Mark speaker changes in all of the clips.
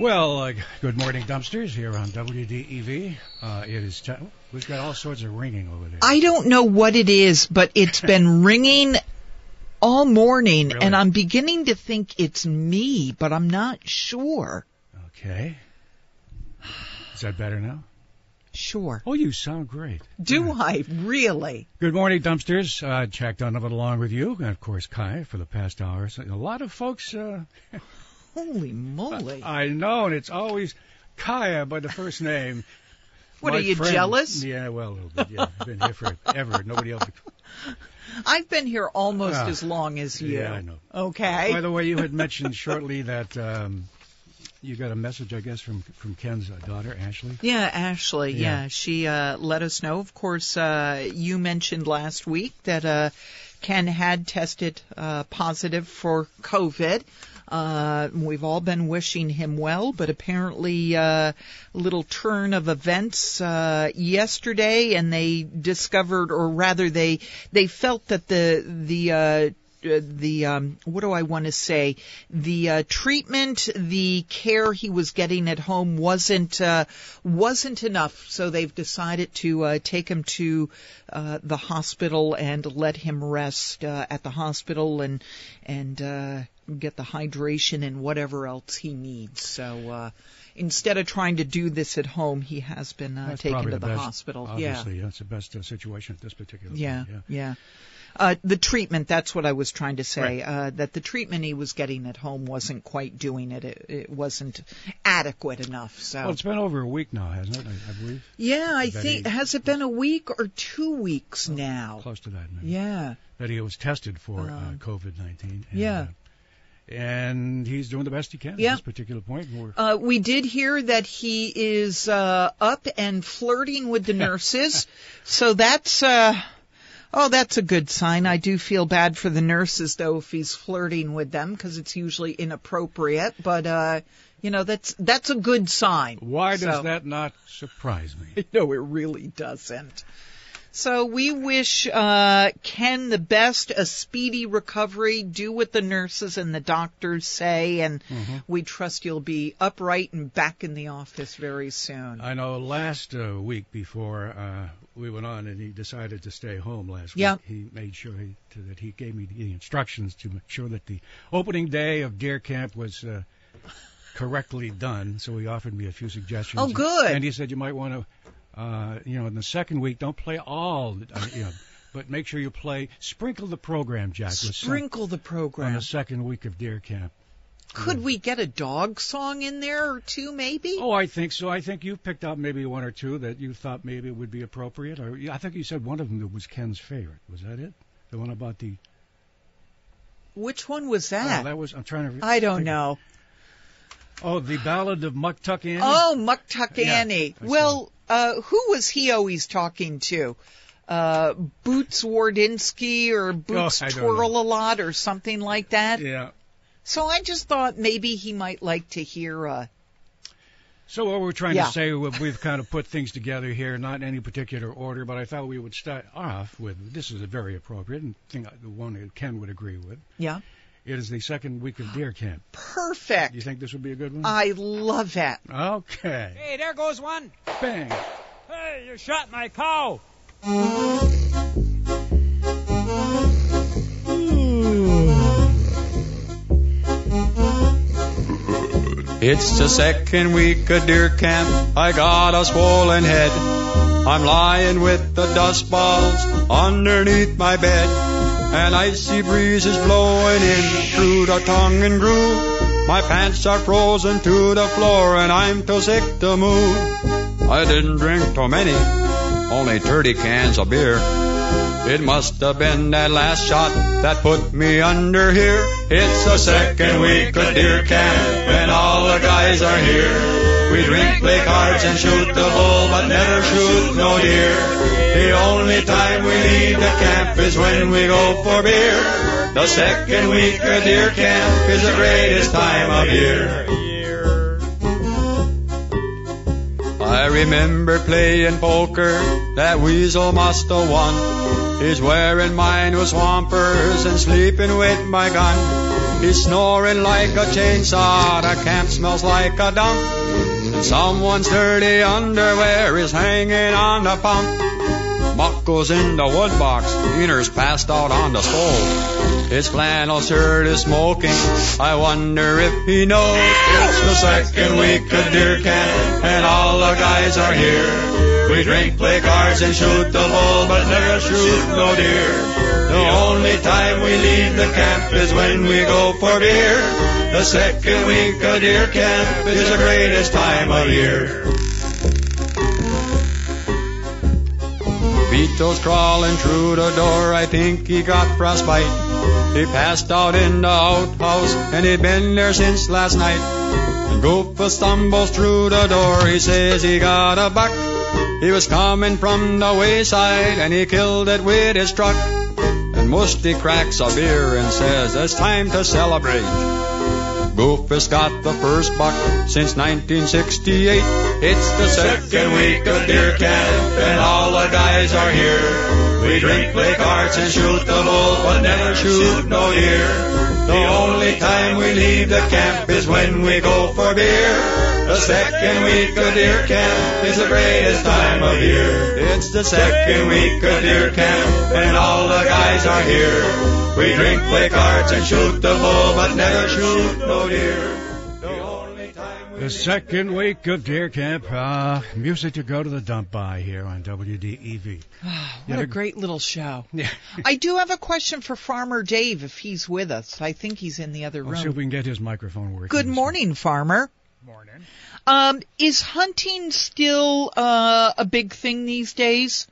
Speaker 1: Well, uh, good morning, dumpsters, here on WDEV. Uh, it is, t- we've got all sorts of ringing over there.
Speaker 2: I don't know what it is, but it's been ringing all morning,
Speaker 1: Really?
Speaker 2: and I'm beginning to think it's me, but I'm not sure.
Speaker 1: Okay. Is that better now?
Speaker 2: Sure.
Speaker 1: Oh, you sound great.
Speaker 2: Do I really?
Speaker 1: Good morning, dumpsters. Uh, Jack Donovan along with you, and of course Kai for the past hours. A lot of folks. Uh,
Speaker 2: Holy moly!
Speaker 1: I know, and it's always Kaya by the first name.
Speaker 2: what
Speaker 1: My
Speaker 2: are you
Speaker 1: friend-
Speaker 2: jealous?
Speaker 1: Yeah, well, a little bit. Yeah, I've been here forever. Nobody else.
Speaker 2: I've been here almost
Speaker 1: Ah.
Speaker 2: as long as you.
Speaker 1: Yeah, I know.
Speaker 2: Okay.
Speaker 1: By the way, you had mentioned shortly that um, you got a message, I guess, from from Ken's uh, daughter, Ashley.
Speaker 2: Yeah, Ashley.
Speaker 1: Yeah.
Speaker 2: Yeah, she uh, let us know. Of course, uh, you mentioned last week that uh, Ken had tested uh, positive for COVID. Uh, we've all been wishing him well, but apparently, uh, little turn of events uh, yesterday, and they discovered, or rather, they they felt that the the uh, uh, the um, what do I want to say? The uh, treatment, the care he was getting at home wasn't uh, wasn't enough, so they've decided to uh, take him to uh, the hospital and let him rest uh, at the hospital and and uh, get the hydration and whatever else he needs. So. Uh, Instead of trying to do this at home, he has been uh, taken to the,
Speaker 1: best,
Speaker 2: hospital. Yeah.
Speaker 1: Obviously, that's the best uh, situation at this particular
Speaker 2: Yeah,
Speaker 1: point.
Speaker 2: yeah. Uh, the treatment, that's what I was trying to say, uh, that the treatment he was getting at home wasn't quite doing it. It, it wasn't adequate enough. So,
Speaker 1: Well, it's been over a week now, hasn't it? I, I believe
Speaker 2: yeah, I
Speaker 1: that
Speaker 2: think,
Speaker 1: he-
Speaker 2: has it been a week or two weeks now?
Speaker 1: close to that. Maybe.
Speaker 2: Yeah.
Speaker 1: That he was tested for uh,
Speaker 2: Um,
Speaker 1: COVID nineteen.
Speaker 2: yeah.
Speaker 1: And he's doing the best he can
Speaker 2: Yeah.
Speaker 1: at this particular point.
Speaker 2: Uh, we did hear that he is uh, up and flirting with the nurses, so that's uh, oh, that's a good sign. I do feel bad for the nurses though if he's flirting with them because it's usually inappropriate. But uh, you know that's that's a good sign.
Speaker 1: why does
Speaker 2: So-
Speaker 1: that not surprise me?
Speaker 2: No, it really doesn't. So we wish uh, Ken the best, a speedy recovery. Do what the nurses and the doctors say, and
Speaker 1: Mm-hmm.
Speaker 2: we trust you'll be upright and back in the office very soon.
Speaker 1: I know last uh, week before uh, we went on and he decided to stay home last
Speaker 2: Yeah.
Speaker 1: week, he made sure he, to, that he gave me the instructions to make sure that the opening day of Deer Camp was uh, correctly done. So he offered me a few suggestions.
Speaker 2: Oh, good.
Speaker 1: And he said you might want to, uh, you know, in the second week, don't play all, uh, you know, but make sure you play, sprinkle the program, Jack, with some,
Speaker 2: Sprinkle the program.
Speaker 1: on the second week of Deer Camp.
Speaker 2: Could we get a dog song in there or two, maybe?
Speaker 1: Oh, I think so. I think you picked out maybe one or two that you thought maybe would be appropriate. Or I think you said one of them that was Ken's favorite. Was that it? The one about the.
Speaker 2: Which one was
Speaker 1: Oh,
Speaker 2: that?
Speaker 1: that was. I'm trying to. re-
Speaker 2: I don't know.
Speaker 1: Oh, the Ballad of Muktuk Annie.
Speaker 2: Oh,
Speaker 1: Yeah,
Speaker 2: Annie.
Speaker 1: I
Speaker 2: Well, uh, who was he always talking to? Uh, Boots Wardinsky or Boots
Speaker 1: Oh,
Speaker 2: Twirl a lot or something like that.
Speaker 1: Yeah.
Speaker 2: So I just thought maybe he might like to hear, uh,
Speaker 1: So what we're trying
Speaker 2: Yeah.
Speaker 1: to say, we- we've kind of put things together here, not in any particular order, but I thought we would start off with this is a very appropriate and thing, the one that Ken would agree with.
Speaker 2: yeah,
Speaker 1: It is the second week of Deer Camp. Perfect. Do you think this would be a good one?
Speaker 2: I love it.
Speaker 1: okay.
Speaker 3: Hey, there goes one.
Speaker 1: Bang.
Speaker 3: Hey, you shot my cow. Hmm.
Speaker 4: It's the second week of deer camp. I got a swollen head. I'm lying with the dust balls underneath my bed. And icy breezes blowing in through the tongue and groove. My pants are frozen to the floor and I'm too sick to move. I didn't drink too many, only 30 cans of beer. It must have been that last shot that put me under here. It's the second week of deer camp and all the guys are here. We drink, play cards and shoot the bull, but never shoot no deer. The only time we leave the camp is when we go for beer. The second week of deer camp is the greatest time of year. I remember playing poker, that weasel must have won. He's wearing mine with swampers and sleeping with my gun. He's snoring like a chainsaw, the camp smells like a dump. Someone's dirty underwear is hanging on the pump. Buck goes in the wood box, Wiener's passed out on the stove. His flannel shirt is smoking, I wonder if he knows. It's the second week of deer camp, and all the guys are here. We drink, play cards, and shoot the bull, but never shoot no deer. The only time we leave the camp is when we go for beer. The second week of deer camp is the greatest time of year. Vito's crawling through the door, I think he got frostbite. He passed out in the outhouse, and he'd been there since last night. And Goofa stumbles through the door, he says he got a buck. He was coming from the wayside, and he killed it with his truck. And Musty cracks a beer and says, it's time to celebrate. Goofus got the first buck since 1968. It's the second week of deer camp, and all the guys are here. We drink, play cards, and shoot the bull, but never shoot no deer. The only time we leave the camp is when we go for beer. The second week of deer camp is the greatest time of year. It's the second week of deer camp, and all the guys are here. We drink, play cards, and shoot the bull, but never shoot no deer. The
Speaker 1: second week of deer camp, uh, music to go to the dump by here on WDEV.
Speaker 2: What a great little show.
Speaker 1: Yeah.
Speaker 2: I do have a question for Farmer Dave if he's with us. I think he's in the other
Speaker 1: Let's see if
Speaker 2: room.
Speaker 1: we can get his microphone working.
Speaker 2: Good morning, Farmer.
Speaker 3: Morning.
Speaker 2: Um, is hunting still uh, a big thing these days?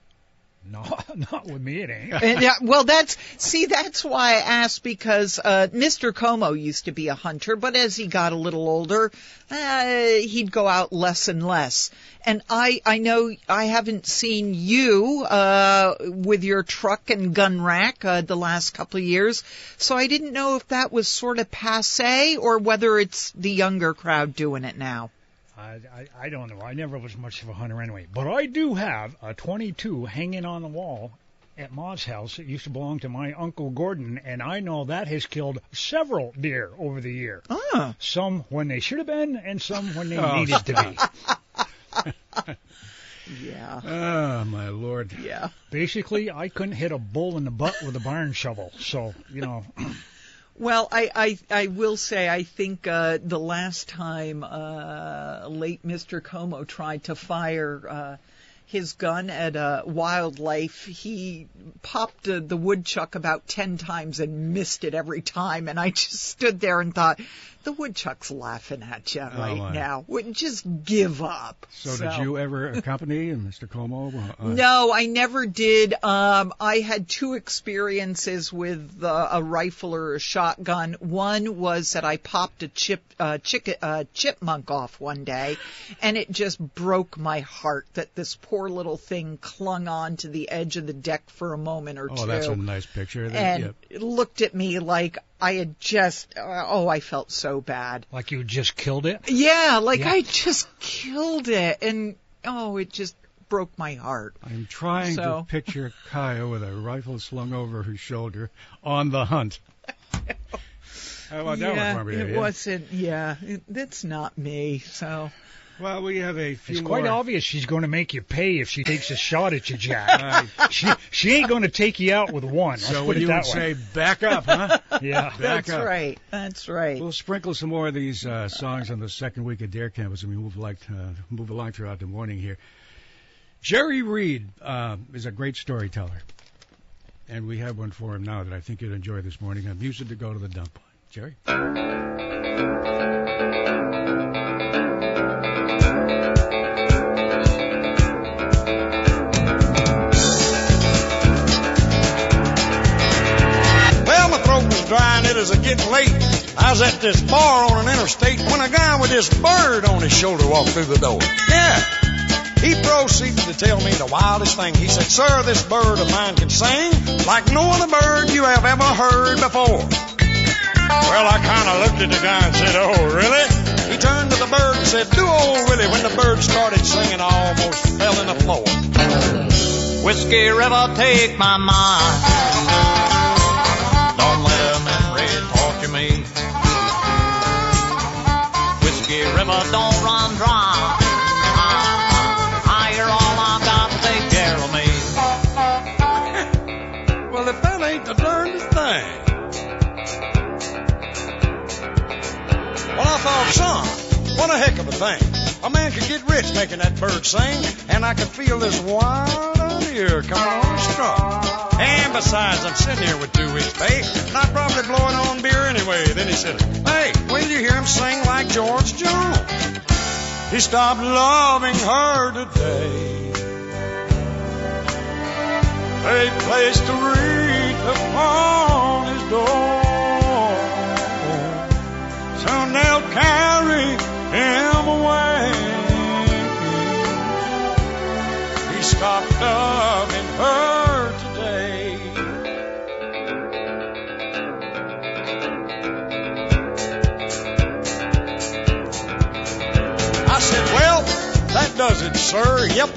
Speaker 3: No, not with me. It ain't.
Speaker 2: And, yeah, well, that's see, that's why I asked because uh, Mr. Como used to be a hunter, but as he got a little older, uh, he'd go out less and less. And I, I know I haven't seen you uh, with your truck and gun rack uh, the last couple of years, so I didn't know if that was sort of passe or whether it's the younger crowd doing it now.
Speaker 3: I, I I don't know. I never was much of a hunter anyway. But I do have a 22 hanging on the wall at Ma's house. It used to belong to my uncle Gordon, and I know that has killed several deer over the year.
Speaker 2: Ah.
Speaker 3: Some when they should have been, and some when they
Speaker 1: Oh,
Speaker 3: needed to be.
Speaker 2: Yeah.
Speaker 1: Oh, my lord.
Speaker 2: Yeah.
Speaker 3: Basically, I couldn't hit a bull in the butt with a barn shovel. So you know,
Speaker 2: Well, I, I, I will say I think uh, the last time uh, late Mr. Como tried to fire uh, his gun at a wildlife, he popped uh, the woodchuck about ten times and missed it every time, and I just stood there and thought, the woodchuck's laughing at you right
Speaker 1: my.
Speaker 2: now. Wouldn't just give up.
Speaker 1: So, did you ever accompany Mr. Como? Uh, uh,
Speaker 2: No, I never did. Um, I had two experiences with uh, a rifle or a shotgun. One was that I popped a chip, uh, chick, uh, chipmunk off one day, and it just broke my heart that this poor little thing clung on to the edge of the deck for a moment or
Speaker 1: Oh,
Speaker 2: two.
Speaker 1: that's a nice picture. That-
Speaker 2: and it looked at me like I had just, uh, oh, I felt so bad.
Speaker 3: like you just killed it.
Speaker 2: Yeah, like
Speaker 3: Yeah.
Speaker 2: I just killed it, and oh, it just broke my heart.
Speaker 1: I'm trying
Speaker 2: So-
Speaker 1: to picture Kaya with a rifle slung over her shoulder on the hunt. How about that
Speaker 2: yeah,
Speaker 1: one, Farmer
Speaker 2: it
Speaker 1: yeah?
Speaker 2: wasn't. Yeah, it, that's not me. So
Speaker 1: Well, we have a few
Speaker 3: It's quite
Speaker 1: more.
Speaker 3: obvious she's going to make you pay if she takes a shot at you, Jack. she she ain't going to take you out with one. Let's
Speaker 1: So
Speaker 3: put
Speaker 1: when
Speaker 3: it
Speaker 1: you
Speaker 3: that
Speaker 1: would
Speaker 3: way.
Speaker 1: say back up, huh?
Speaker 3: yeah.
Speaker 1: Back
Speaker 2: that's
Speaker 1: up.
Speaker 2: right. That's right.
Speaker 1: We'll sprinkle some more of these uh, songs on the second week of Deer Camp as we move like uh, move along throughout the morning here. Jerry Reed uh, is a great storyteller, and we have one for him now that I think you'll enjoy this morning. Uh, music to go to the dump on. Jerry.
Speaker 5: Dry and it was a getting late. I was at this bar on an interstate when a guy with this bird on his shoulder walked through the door. Yeah. He proceeded to tell me the wildest thing. He said, Sir, this bird of mine can sing like no other bird you have ever heard before. Well, I kind of looked at the guy and said, Oh, really? He turned to the bird and said, Do old Willie. When the bird started singing, I almost fell in the floor.
Speaker 6: Whiskey River, take my mind to me. Whiskey River don't run dry. Ah, ah, I, I, all I got to take care of me.
Speaker 5: well, if that ain't the darndest thing. Well, I thought, son, what a heck of a thing. A man could get rich making that bird sing, and I could feel this wild idea coming on strong. And besides, I'm sitting here with two weeks' pay, I'm probably blowing on beer anyway. Then he said, Hey, when you hear him sing like George Jones. He stopped loving her today. A place to read upon his door. Soon they'll carry him Stopped loving her today. I said, well, that does it, sir. Yep.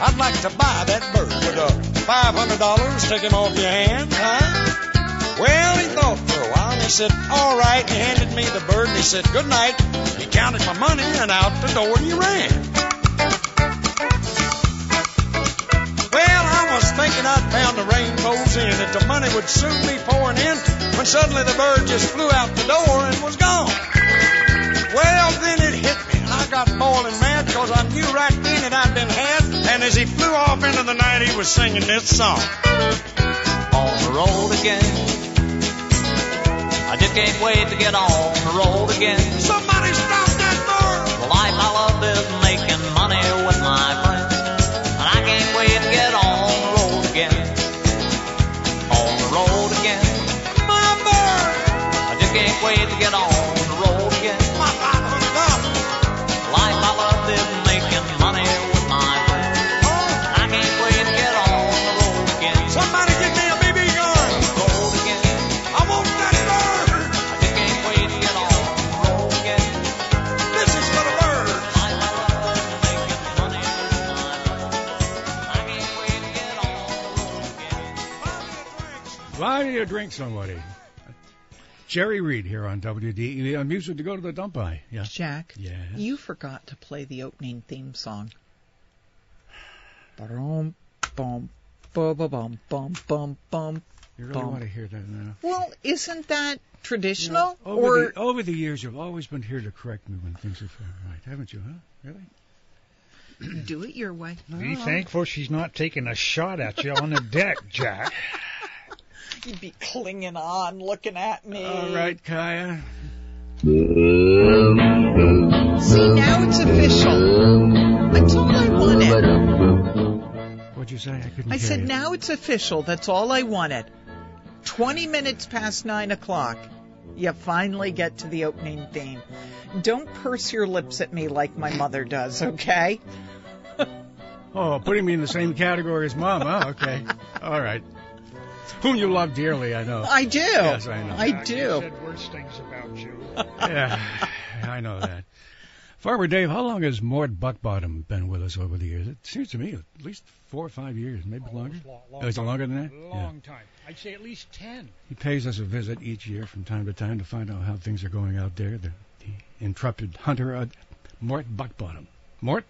Speaker 5: I'd like to buy that bird with a $500 take him off your hands, huh? Well, he thought for a while and he said, all right. He handed me the bird and he said, good night. He counted my money and out the door he ran. Rainbows in that the money would soon be pouring in when suddenly the bird just flew out the door and was gone. Well, then it hit me, and I got boiling mad because I knew right then that I'd been had. And as he flew off into the night, he was singing this song.
Speaker 6: On the road again. I just can't wait to get on the road again.
Speaker 5: Somebody stop that bird!
Speaker 6: The life I love is making again.
Speaker 1: Buy me a drink, somebody. Jerry Reed here on WDE. Uh, music to go to the dump by. Yeah.
Speaker 2: Jack,
Speaker 1: Yes.
Speaker 2: you forgot to play the opening theme song. Ba-dum, bum, ba-ba-bum, bum, bum, bum.
Speaker 1: You really
Speaker 2: Bum.
Speaker 1: want to hear that now?
Speaker 2: Well, isn't that traditional?
Speaker 1: over,
Speaker 2: or
Speaker 1: the, over the years, you've always been here to correct me when things are right, haven't you, huh? Really?
Speaker 2: do it your way.
Speaker 3: Be thankful she's not taking a shot at you on the deck, Jack.
Speaker 2: You'd be clinging on, looking at me.
Speaker 1: All right, Kaya.
Speaker 2: See, now it's official. That's all I wanted.
Speaker 1: What'd you say? I couldn't
Speaker 2: I
Speaker 1: hear
Speaker 2: said,
Speaker 1: you.
Speaker 2: now it's official. That's all I wanted. 20 minutes past 9 o'clock. You finally get to the opening theme. Don't purse your lips at me like my mother does, okay?
Speaker 1: Oh, putting me in the same category as Mom. Oh, okay. All right. Whom you love dearly, I know.
Speaker 2: I do.
Speaker 1: Yes, I know.
Speaker 2: I
Speaker 3: Jack, he
Speaker 2: do.
Speaker 3: said worse things about you.
Speaker 1: yeah, I know that. Farmer Dave, how long has Mort Buckbottom been with us over the years? It seems to me at least four or five years, maybe longer.
Speaker 3: Long,
Speaker 1: Oh, is it longer than that?
Speaker 3: Long time. I'd say at least ten.
Speaker 1: He pays us a visit each year from time to time to find out how things are going out there. The, the intrepid hunter, uh, Mort Buckbottom. Mort?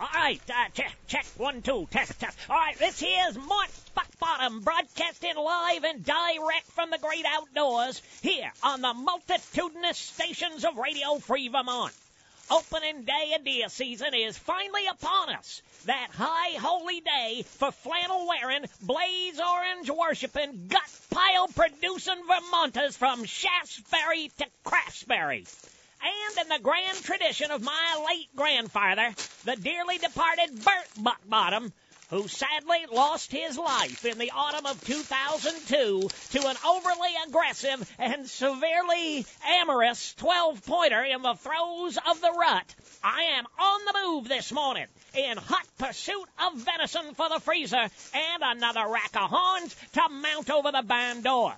Speaker 7: All right, uh, check, check, one, two, test, test. All right, this here's Mort Buckbottom broadcasting live and direct from the great outdoors here on the multitudinous stations of Radio Free Vermont. Opening day of deer season is finally upon us. That high holy day for flannel wearing, blaze orange worshiping, gut pile producing Vermonters from Shaftsbury to Craftsbury. And in the grand tradition of my late grandfather, the dearly departed Bert Buckbottom, who sadly lost his life in the autumn of 2002 to an overly aggressive and severely amorous 12 pointer in the throes of the rut, I am on the move this morning in hot pursuit of venison for the freezer and another rack of horns to mount over the barn door.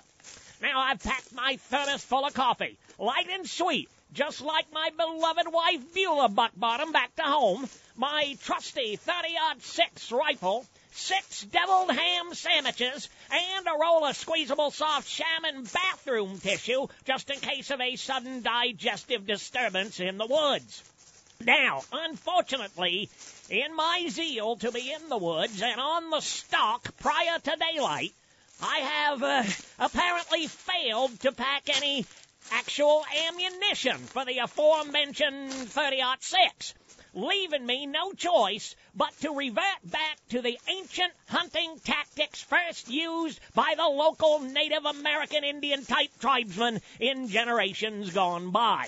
Speaker 7: Now I've packed my thermos full of coffee, light and sweet, just like my beloved wife Beulah Buckbottom back to home, my trusty thirty aught six rifle, six deviled ham sandwiches, and a roll of squeezable soft Charmin bathroom tissue just in case of a sudden digestive disturbance in the woods. Now, unfortunately, in my zeal to be in the woods and on the stock prior to daylight, I have uh, apparently failed to pack any actual ammunition for the aforementioned 30-06, leaving me no choice but to revert back to the ancient hunting tactics first used by the local Native American Indian type tribesmen in generations gone by.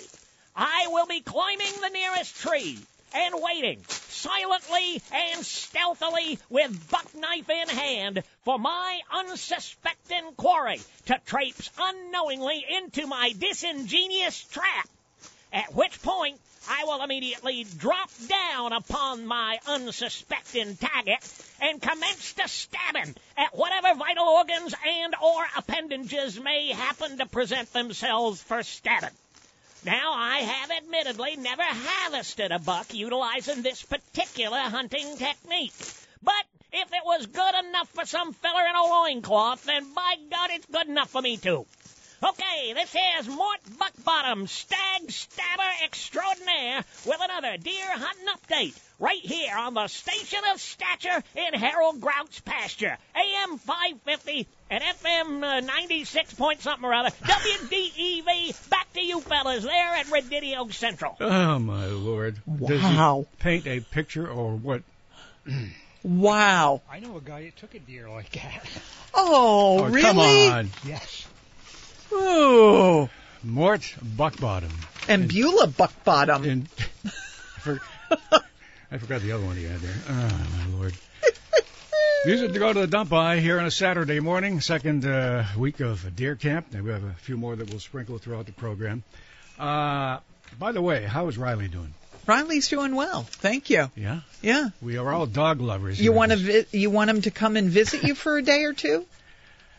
Speaker 7: I will be climbing the nearest tree and waiting silently and stealthily with buck knife in hand for my unsuspecting quarry to traipse unknowingly into my disingenuous trap. At which point I will immediately drop down upon my unsuspecting target and commence to stabbing at whatever vital organs and or appendages may happen to present themselves for stabbing. Now, I have admittedly never harvested a buck utilizing this particular hunting technique. But if it was good enough for some feller in a loincloth, then by God, it's good enough for me too. Okay, this here's Mort Buckbottom, stag stabber extraordinaire, with another deer hunting update, right here on the Station of Stature in Harold Grout's pasture, AM 550 and FM uh, 96 point something or other, WDEV. Back to you fellas there at Redidio Central.
Speaker 1: Oh my lord! Does he
Speaker 2: Wow.
Speaker 1: paint a picture or what?
Speaker 2: Wow.
Speaker 3: I know a guy that took a deer like that.
Speaker 2: Oh, really?
Speaker 1: come on,
Speaker 3: Yes.
Speaker 2: Ooh.
Speaker 1: Mort Buckbottom.
Speaker 2: And Beulah Buckbottom.
Speaker 1: And I, for, I forgot the other one he had there. Oh my lord! Music to go to the dump by here on a Saturday morning, second uh, week of deer camp. And we have a few more that we'll sprinkle throughout the program. Uh, by the way, how is Riley doing?
Speaker 2: Riley's doing well. Thank you.
Speaker 1: Yeah,
Speaker 2: Yeah.
Speaker 1: we are all dog lovers.
Speaker 2: You want to vi- you want him to come and visit you for a day or two?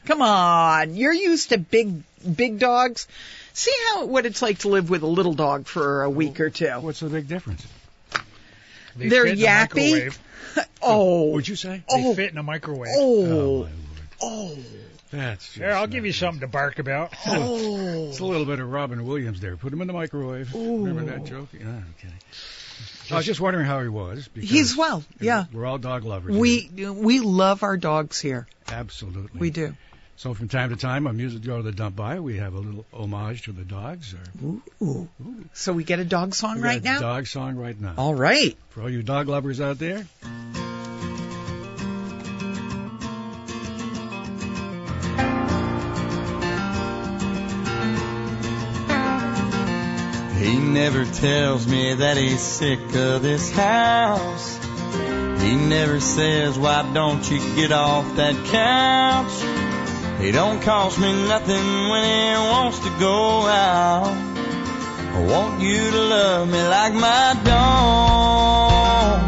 Speaker 2: Come on, you're used to big big dogs. See how what it's like to live with a little dog for a week or two.
Speaker 1: What's the big difference?
Speaker 3: They
Speaker 2: They're
Speaker 3: fit in a
Speaker 2: yappy.
Speaker 3: microwave.
Speaker 2: Oh,
Speaker 1: What'd you say?
Speaker 3: They
Speaker 2: Oh.
Speaker 3: fit in a microwave.
Speaker 1: Oh, oh my
Speaker 2: oh,
Speaker 1: lord.
Speaker 2: oh,
Speaker 1: That's just
Speaker 3: Here, I'll give you
Speaker 1: good.
Speaker 3: something to bark about.
Speaker 2: oh.
Speaker 1: It's a little bit of Robin Williams there. Put him in the microwave. Remember that joke? Yeah, I'm kidding. I was just wondering how he was. Because
Speaker 2: He's well. Yeah,
Speaker 1: We're all dog lovers.
Speaker 2: we we love our dogs here.
Speaker 1: absolutely
Speaker 2: We do.
Speaker 1: So from time to time, on music to go to the dump by, we have a little homage to the dogs. Or
Speaker 2: Ooh. So we get a dog song
Speaker 1: we
Speaker 2: right
Speaker 1: a
Speaker 2: now.
Speaker 1: Dog song right now.
Speaker 2: All right.
Speaker 1: For all you dog lovers out there.
Speaker 8: He never tells me that he's sick of this house. He never says, why don't you get off that couch? He don't cost me nothing when he wants to go out. I want you to love me like my dog.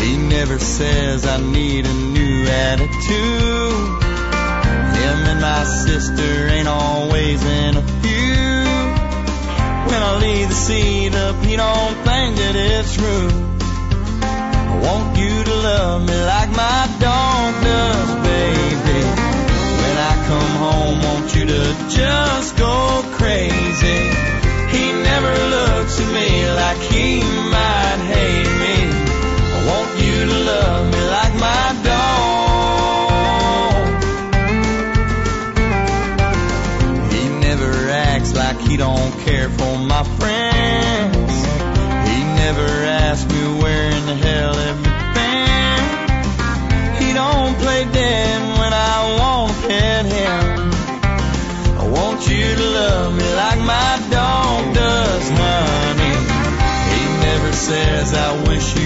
Speaker 8: He never says I need a new attitude. Him and my sister ain't always in a feud. When I leave the seat up, he don't think that it's rude. I want you to love me like my dog come home, want you to just go crazy. He never looks at me like he might hate me. I want you to love me like my dog. He never acts like he don't care for my friends. He never asks me where in the hell been. He don't play dead you love me like my dog does, honey. He never says I wish you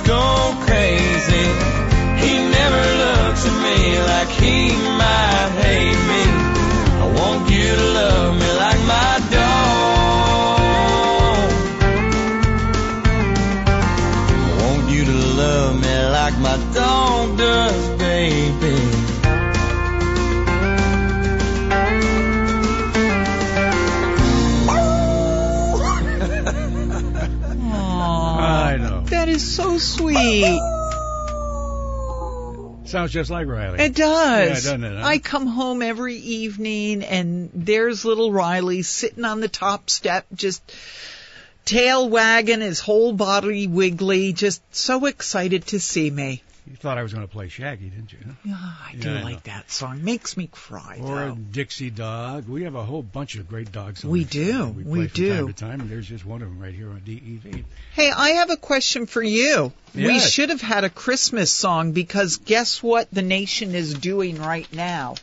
Speaker 9: go
Speaker 2: sweet.
Speaker 1: Sounds just like Riley.
Speaker 2: It does.
Speaker 1: Yeah, doesn't it, huh?
Speaker 2: I come home every evening and there's little Riley sitting on the top step, just tail wagging, his whole body wiggly, just so excited to see me.
Speaker 1: You thought I was going to play Shaggy, didn't you?
Speaker 2: Yeah, I do
Speaker 1: Yeah, I
Speaker 2: like
Speaker 1: know.
Speaker 2: that song. Makes me cry.
Speaker 1: Or. Dixie Dog. We have a whole bunch of great dog songs.
Speaker 2: We do.
Speaker 1: We,
Speaker 2: We
Speaker 1: play from
Speaker 2: do.
Speaker 1: time to time, and there's just one of them right here on DEV.
Speaker 2: Hey, I have a question for you. We should have had a Christmas song because guess what the nation is doing right now?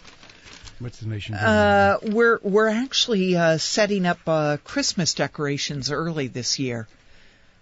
Speaker 1: What's the nation doing?
Speaker 2: Uh, we're we're actually uh, setting up uh, Christmas decorations early this year.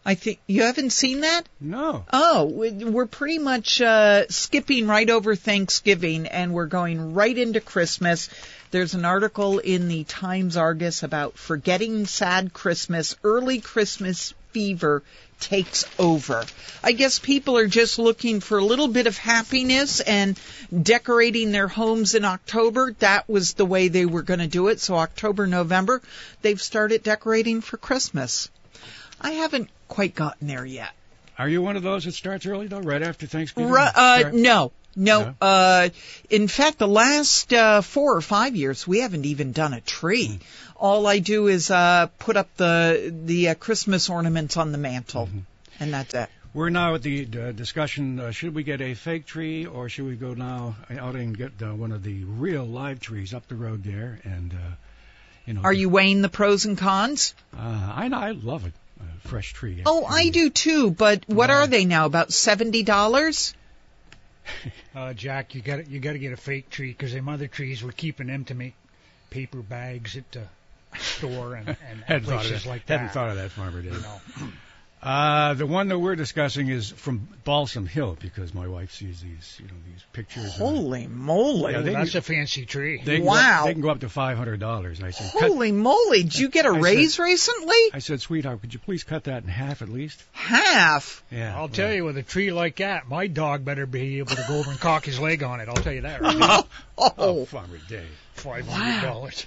Speaker 2: I think you haven't seen that.
Speaker 1: no.
Speaker 2: Oh, we- we're pretty much uh, skipping right over Thanksgiving and we're going right into Christmas. There's an article in the Times Argus about forgetting sad Christmas, early Christmas fever takes over. I guess people are just looking for a little bit of happiness and decorating their homes in October. That was the way they were going to do it. So October, November, they've started decorating for Christmas. I haven't quite gotten there yet.
Speaker 1: Are you one of those that starts early though, right after Thanksgiving?
Speaker 2: Uh, no, no.
Speaker 1: No?
Speaker 2: Uh, in fact, the last uh, four or five years, we haven't even done a tree.
Speaker 1: Hmm.
Speaker 2: All I do is uh, put up the the uh, Christmas ornaments on the mantle,
Speaker 1: Mm-hmm.
Speaker 2: and that's it.
Speaker 1: We're now at the uh, discussion: uh, should we get a fake tree, or should we go now out and get uh, one of the real live trees up the road there? And uh, you know,
Speaker 2: Are you weighing the pros and cons?
Speaker 1: Uh, I I love it. Fresh tree.
Speaker 2: Oh, I do too. But what
Speaker 1: Right.
Speaker 2: are they now? About seventy dollars?
Speaker 3: Uh, Jack, you got you got to get a fake tree because them other trees we're keeping them to make paper bags at the store and, and
Speaker 1: Hadn't
Speaker 3: places
Speaker 1: that.
Speaker 3: like
Speaker 1: Hadn't
Speaker 3: that.
Speaker 1: thought of that, Farmer Dave.
Speaker 3: You know.
Speaker 1: Uh, the one that we're discussing is from Balsam Hill because my wife sees these, you know, these pictures. and
Speaker 2: Holy moly!
Speaker 1: Yeah, they-
Speaker 3: That's a fancy tree.
Speaker 1: they can go-
Speaker 2: Wow.
Speaker 1: they can go up to five hundred dollars. I said, cut,
Speaker 2: Holy moly! Did you get a
Speaker 1: I said-
Speaker 2: raise recently?
Speaker 1: I said, sweetheart, could you please cut that in half at least?
Speaker 2: Half.
Speaker 1: Yeah.
Speaker 3: I'll tell you, with a tree like that, my dog better be able to go over and cock his leg on it. I'll tell you that. Right now.
Speaker 1: Oh,
Speaker 2: Oh,
Speaker 1: Farmer Dave.
Speaker 3: Five hundred dollars.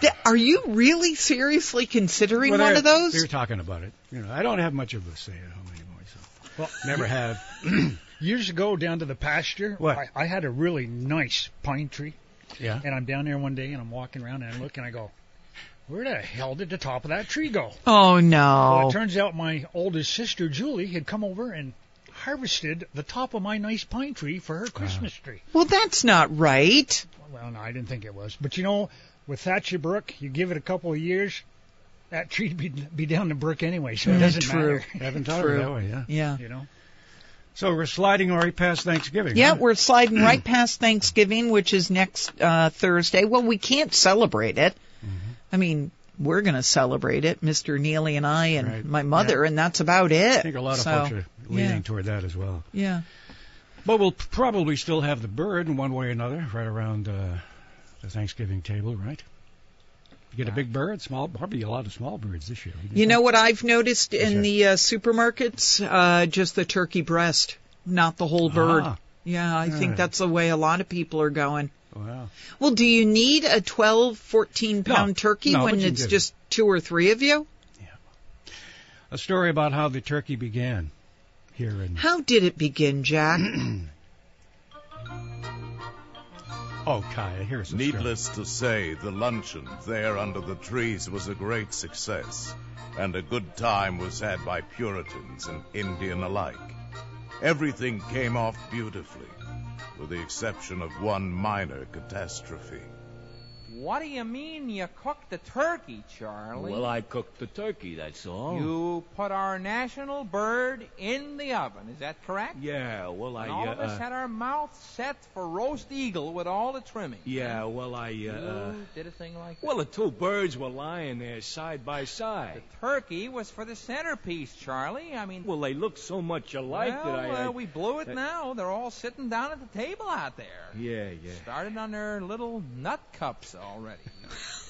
Speaker 2: Th- are you really seriously considering
Speaker 1: Well,
Speaker 2: one of those?
Speaker 1: They're talking about it. You know, I don't have much of a say at home anymore, so
Speaker 3: Well,
Speaker 1: never have.
Speaker 3: years ago, down to the pasture,
Speaker 1: What?
Speaker 3: I, I had a really nice pine tree,
Speaker 1: Yeah.
Speaker 3: and I'm down there one day, and I'm walking around, and I look, and I go, "Where the hell did the top of that tree go?"
Speaker 2: Oh
Speaker 3: Well,
Speaker 2: no.
Speaker 3: it turns out my oldest sister Julie had come over and harvested the top of my nice pine tree for her Christmas tree.
Speaker 2: Well, that's not right.
Speaker 3: Well, no, I didn't think it was, but you know, with Thatcher Brook, you give it a couple of years, that tree'd be be down the brook anyway, so it
Speaker 2: Mm,
Speaker 3: doesn't
Speaker 2: true.
Speaker 3: matter.
Speaker 1: haven't thought
Speaker 2: True.
Speaker 1: of it that way, yeah.
Speaker 2: Yeah.
Speaker 3: You know.
Speaker 1: So we're sliding right past Thanksgiving.
Speaker 2: Yeah,
Speaker 1: huh?
Speaker 2: we're sliding right past Thanksgiving, which is next uh, Thursday. Well, we can't celebrate it. I mean, we're going to celebrate it, Mr. Neely and I and
Speaker 1: Right.
Speaker 2: my mother, and that's about it.
Speaker 1: I think a lot of
Speaker 2: so,
Speaker 1: folks are leaning
Speaker 2: yeah.
Speaker 1: toward that as well.
Speaker 2: Yeah.
Speaker 1: But we'll probably still have the bird in one way or another right around uh, the Thanksgiving table, right? You get a big bird, small, probably a lot of small birds this year.
Speaker 2: You know what I've noticed in the uh, supermarkets? Uh, just the turkey breast, not the whole bird.
Speaker 1: Ah,
Speaker 2: Yeah, I think that's the way a lot of people are going.
Speaker 1: wow.
Speaker 2: Well, do you need a 12, 14 pound
Speaker 1: No.
Speaker 2: turkey
Speaker 1: No,
Speaker 2: when it's
Speaker 1: get it.
Speaker 2: just two or three of you? Yeah.
Speaker 1: A story about how the turkey began here in.
Speaker 2: How did it begin, Jack?
Speaker 1: Oh, Kaya, here's the
Speaker 10: Needless to say, the luncheon there under the trees was a great success, and a good time was had by Puritans and Indian alike. Everything came off beautifully, with the exception of one minor catastrophe.
Speaker 11: What do you mean you cooked the turkey, Charlie?
Speaker 12: Well, I cooked the turkey, that's all.
Speaker 11: You put our national bird in the oven, is that correct?
Speaker 12: Yeah, well, I.
Speaker 11: And all
Speaker 12: uh,
Speaker 11: of us
Speaker 12: uh,
Speaker 11: had our mouths set for roast eagle with all the trimming.
Speaker 12: Yeah, well, I. Uh,
Speaker 11: You
Speaker 12: uh,
Speaker 11: did a thing like that.
Speaker 12: well, the two birds were lying there side by side.
Speaker 11: the turkey was for the centerpiece, Charlie. I mean,
Speaker 12: Well, they look so much alike
Speaker 11: well,
Speaker 12: that I.
Speaker 11: Uh, we blew it
Speaker 12: that-
Speaker 11: now. They're all sitting down at the table out there.
Speaker 12: Yeah, yeah.
Speaker 11: Started on their little nut cups already.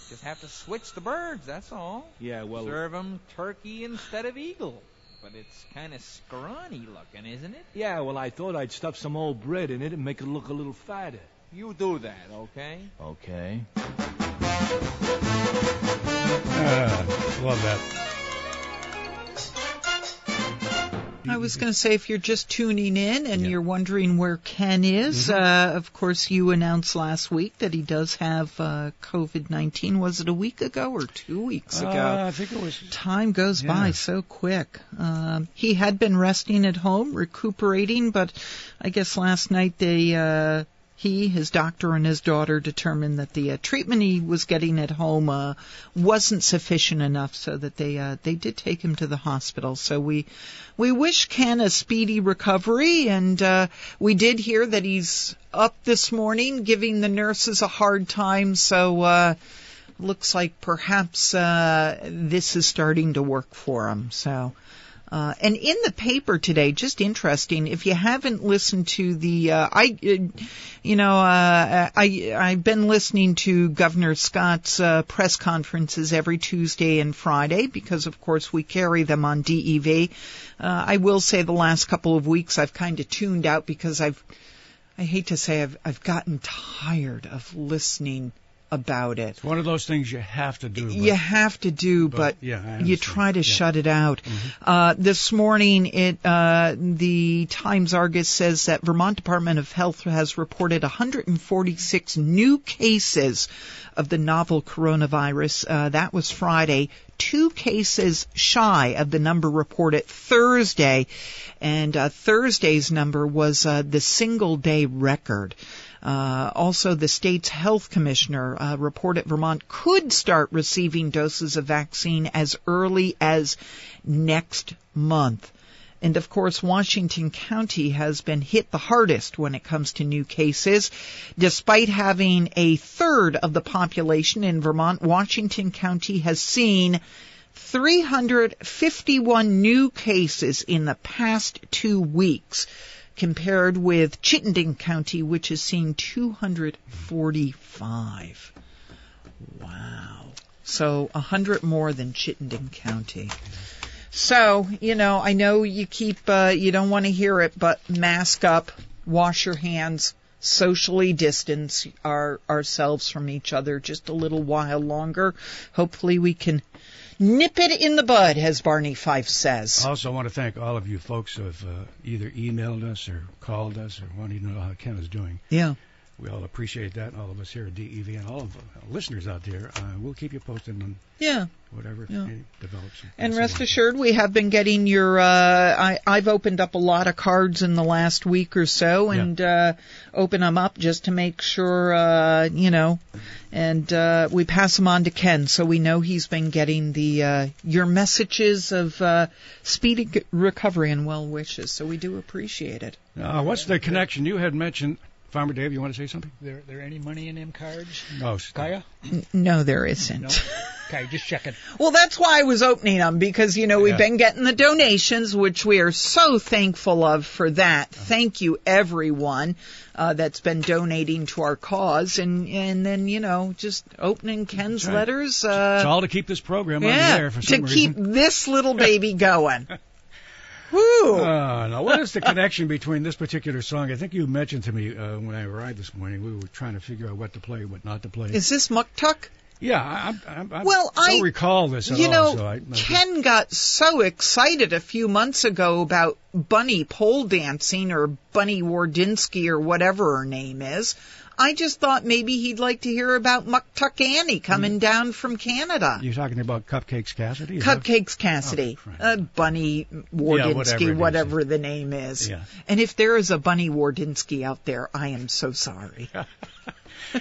Speaker 11: Just have to switch the birds, that's all.
Speaker 12: Yeah, well.
Speaker 11: Serve 'em turkey instead of eagle. But it's kind of scrawny looking, isn't it?
Speaker 12: Yeah, well, I thought I'd stuff some old bread in it and make it look a little fatter.
Speaker 11: You do that, okay?
Speaker 12: Okay.
Speaker 1: Ah, love that.
Speaker 2: I was going to say, if you're just tuning in and you're wondering where Ken is, uh, of course, you announced last week that he does have uh, COVID 19. Was it a week ago or two weeks ago?
Speaker 1: Uh, I think it was.
Speaker 2: Time goes
Speaker 1: Yeah.
Speaker 2: by so quick. Um, he had been resting at home, recuperating, but I guess last night they, uh, he, his doctor, and his daughter determined that the uh, treatment he was getting at home uh, wasn't sufficient enough, so that they uh, they did take him to the hospital. So we we wish Ken a speedy recovery, and uh, we did hear that he's up this morning giving the nurses a hard time. So. Uh, looks like perhaps uh, this is starting to work for him. So, uh, and in the paper today, just interesting. If you haven't listened to the, uh, I, uh, you know, uh, I I've been listening to Governor Scott's uh, press conferences every Tuesday and Friday because, of course, we carry them on DEV. Uh, I will say the last couple of weeks I've kind of tuned out because I've I hate to say I've I've gotten tired of listening about it.
Speaker 1: It's one of those things you have to do.
Speaker 2: You have to do,
Speaker 1: but,
Speaker 2: but,
Speaker 1: yeah,
Speaker 2: you try to
Speaker 1: Yeah.
Speaker 2: shut it out. Uh, this morning, it uh, the Times Argus says that Vermont Department of Health has reported 146 new cases of the novel coronavirus. Uh, that was Friday. Two cases shy of the number reported Thursday, and uh, Thursday's number was uh, the single day record. Uh, also, the state's health commissioner uh, reported Vermont could start receiving doses of vaccine as early as next month. And of course, Washington County has been hit the hardest when it comes to new cases. Despite having a third of the population in Vermont, Washington County has seen 351 new cases in the past two weeks compared with Chittenden County, which has seen 245. Wow. So a hundred more than Chittenden County. So, you know, I know you keep, uh, you don't want to hear it, but mask up, wash your hands, socially distance our, ourselves from each other just a little while longer. Hopefully we can nip it in the bud, as Barney Fife says.
Speaker 1: I also want to thank all of you folks who have uh, either emailed us or called us or wanting to know how Ken is doing.
Speaker 2: Yeah.
Speaker 1: We all appreciate that, all of us here at DEV and all of the listeners out there. Uh, we'll keep you posted on
Speaker 2: Yeah.
Speaker 1: whatever
Speaker 2: Yeah.
Speaker 1: develops.
Speaker 2: And rest assured, we have been getting your. Uh, I, I've opened up a lot of cards in the last week or so,
Speaker 1: Yeah.
Speaker 2: and uh, open them up just to make sure, uh, you know, and uh, we pass them on to Ken, so we know he's been getting the uh, your messages of uh, speedy recovery and well wishes. So we do appreciate it.
Speaker 1: Uh, what's the connection? You had mentioned, Farmer Dave, you want to say something?
Speaker 3: There, there any money in them cards?
Speaker 1: No.
Speaker 3: Kaya?
Speaker 2: No, there isn't.
Speaker 3: No? Okay, just checking.
Speaker 2: Well, that's why I was opening them because you know we've
Speaker 1: Yeah.
Speaker 2: been getting the donations, which we are so thankful of for that. Thank you, everyone uh, that's been donating to our cause, and and then you know just opening Ken's
Speaker 1: right.
Speaker 2: letters. Uh,
Speaker 1: it's all to keep this program on the
Speaker 2: yeah,
Speaker 1: air for
Speaker 2: to
Speaker 1: some
Speaker 2: keep this little baby going. Woo!
Speaker 1: Uh, now, what is the connection between this particular song? I think you mentioned to me uh, when I arrived this morning. We were trying to figure out what to play, what not to play.
Speaker 2: Is this Muktuk?
Speaker 1: Yeah, I, I, I,
Speaker 2: Well,
Speaker 1: I don't
Speaker 2: I-
Speaker 1: recall this at
Speaker 2: You
Speaker 1: all.
Speaker 2: know,
Speaker 1: so I,
Speaker 2: Ken got so excited a few months ago about Bunny pole dancing or Bunny Wardinsky or whatever her name is. I just thought maybe he'd like to hear about Muktuk Annie coming down from Canada.
Speaker 1: You're talking about Cupcakes Cassidy? is that-
Speaker 2: Cupcakes Cassidy, uh, Bunny
Speaker 1: whatever it
Speaker 2: Wardinsky, whatever the name is.
Speaker 1: Yeah.
Speaker 2: And if there is a Bunny Wardinsky out there, I am so sorry.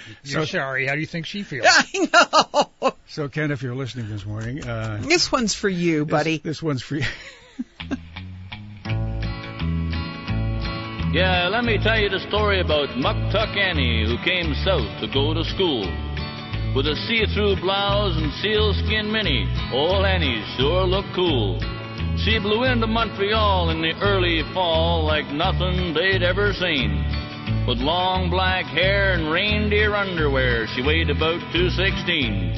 Speaker 3: You're sorry. How do you think she feels?
Speaker 2: I know.
Speaker 1: So, Ken, if you're listening this morning, uh,
Speaker 2: This one's for you, buddy.
Speaker 1: this one's for you.
Speaker 13: Yeah, let me tell you the story about Muktuk Annie who came south to go to school. With a see-through blouse and sealskin mini, old Annie sure looked cool. She blew into Montreal in the early fall like nothing they'd ever seen. With long black hair and reindeer underwear, she weighed about 216.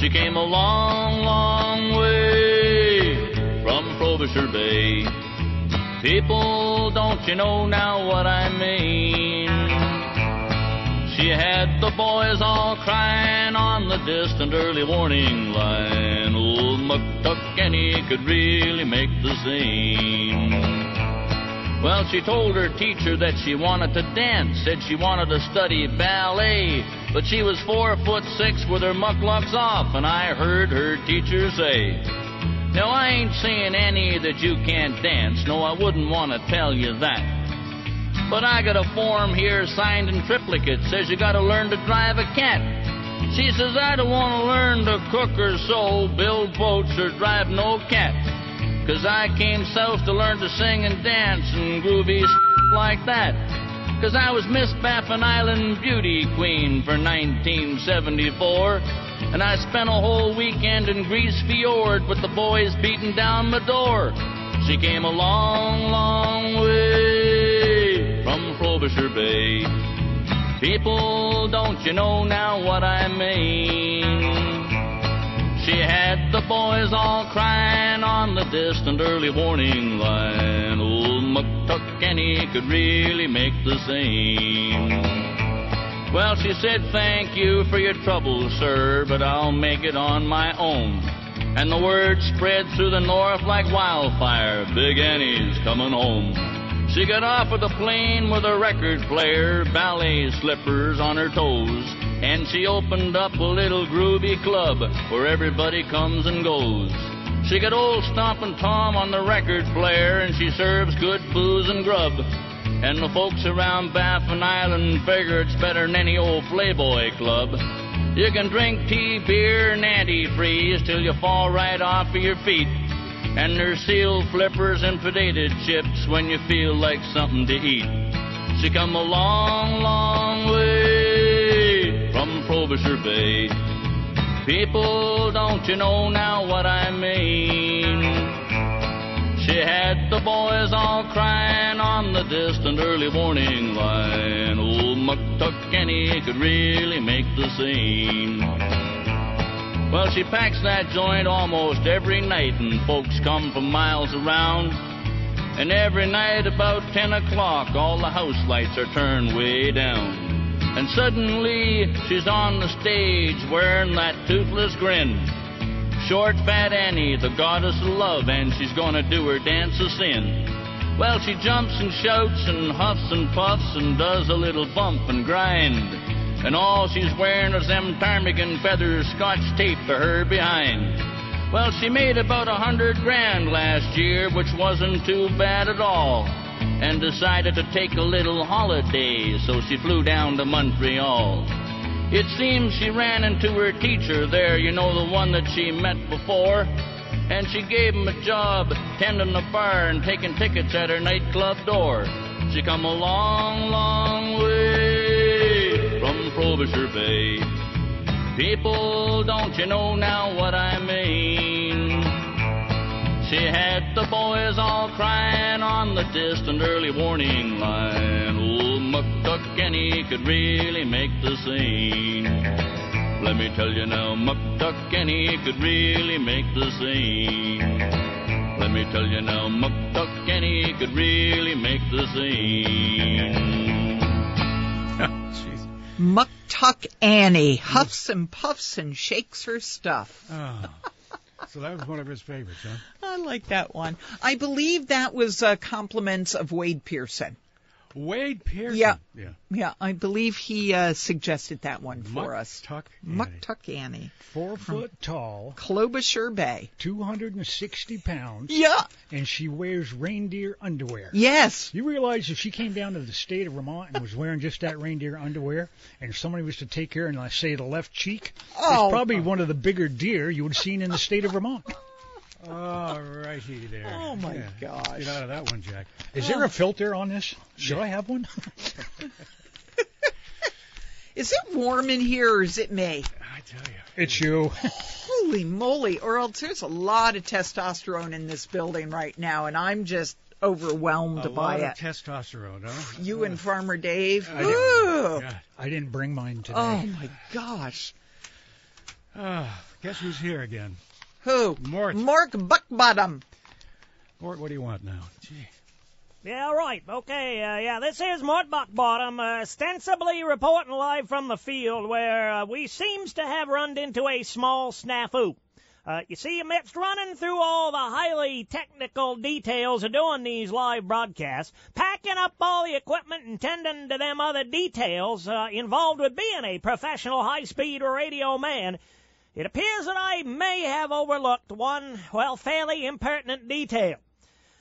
Speaker 13: She came a long, long way from Frobisher Bay. People, don't you know now what I mean? She had the boys all crying on the distant early warning line. Old Muktuk Annie could really make the scene. Well, she told her teacher that she wanted to dance, said she wanted to study ballet, but she was four foot six with her mukluks off, and I heard her teacher say, now, I ain't saying, Annie, that you can't dance. No, I wouldn't want to tell you that. But I got a form here signed in triplicate. Says you got to learn to drive a cat. She says, I don't want to learn to cook or sew, build boats, or drive no cat. Cause I came south to learn to sing and dance and groovy like that. Cause I was Miss Baffin Island Beauty Queen for 1974. And I spent a whole weekend in Grise Fiord with the boys beating down my door. She came a long, long way from Frobisher Bay. People, don't you know now what I mean? She had the boys all crying on the distant early warning line. Old Muktuk Annie could really make the scene. Well, she said, thank you for your trouble, sir, but I'll make it on my own. And the word spread through the north like wildfire. Big Annie's coming home. She got off of the plane with a record player, ballet slippers on her toes, and she opened up a little groovy club where everybody comes and goes. She got old Stompin' Tom on the record player, and she serves good booze and grub. And the folks around Baffin Island figure it's better than any old Playboy club. You can drink tea, beer, and antifreeze till you fall right off of your feet. And there's seal flippers and potato chips when you feel like something to eat. She come a long, long way from Frobisher Bay. People, don't you know now what I mean? She had the boys all crying on the distant early warning line. Old Muktuk Annie could really make the scene. Well, she packs that joint almost every night, and folks come from miles around. And every night about 10 o'clock, all the house lights are turned way down. And suddenly, she's on the stage wearing that toothless grin. Short, fat Annie, the goddess of love, and she's gonna do her dance of sin. Well, she jumps and shouts and huffs and puffs and does a little bump and grind. And all she's wearing is them ptarmigan feathers scotch tape to her behind. Well, she made about a hundred grand last year, which wasn't too bad at all. And decided to take a little holiday, so she flew down to Montreal. It seems she ran into her teacher there, you know, the one that she met before. And she gave him a job tending the bar and taking tickets at her nightclub door. She come a long, long way People, don't you know now what I mean? She had the boys all crying on the distant early warning line. Old Muktuk Annie could really make the scene. Let me tell you now, Muktuk Annie could really make the scene. Let me tell you now, Muktuk Annie could really make the scene.
Speaker 2: Muktuk Annie huffs and puffs and shakes her stuff.
Speaker 1: Oh. So that was one of his favorites, huh?
Speaker 2: I like that one. I believe that was uh, compliments of Wade Pearson.
Speaker 1: Wade Pearson.
Speaker 2: Yeah.
Speaker 1: Yeah.
Speaker 2: Yeah, I believe he uh, suggested that one for us.
Speaker 1: Tuck.
Speaker 2: Annie.
Speaker 3: Four foot tall,
Speaker 2: Frobisher Bay.
Speaker 3: 260 pounds.
Speaker 2: Yeah.
Speaker 3: And she wears reindeer underwear.
Speaker 2: Yes.
Speaker 3: You realize if she came down to the state of Vermont and was wearing just that reindeer underwear, and somebody was to take her and, let's say, the left cheek,
Speaker 2: Oh.
Speaker 3: it's probably one of the bigger deer you would have seen in the state of Vermont.
Speaker 1: All righty there.
Speaker 2: Oh, my
Speaker 1: Yeah.
Speaker 2: gosh.
Speaker 1: Get out of that one, Jack.
Speaker 3: Is there a filter on this? Should I have one?
Speaker 2: Is it warm in here or is it me?
Speaker 1: I tell you.
Speaker 3: It's you.
Speaker 2: Holy moly. Or else there's a lot of testosterone in this building right now, and I'm just overwhelmed
Speaker 1: A
Speaker 2: by
Speaker 1: lot
Speaker 2: it.
Speaker 1: of testosterone, huh?
Speaker 2: you and Farmer Dave.
Speaker 3: I didn't-
Speaker 2: Ooh.
Speaker 1: Yeah.
Speaker 3: I didn't bring mine today.
Speaker 2: Oh, my gosh.
Speaker 1: Ah, guess who's here again?
Speaker 2: Who?
Speaker 1: Mort.
Speaker 2: Mark Buckbottom.
Speaker 1: Mort, what do you want now? Gee.
Speaker 7: Yeah, right. Okay, uh, yeah, this is Mort Buckbottom, uh, ostensibly reporting live from the field where uh, we seems to have run into a small snafu. Uh, you see, amidst running through all the highly technical details of doing these live broadcasts, packing up all the equipment and tending to them other details uh, involved with being a professional high-speed radio man, it appears that I may have overlooked one, well, fairly impertinent detail.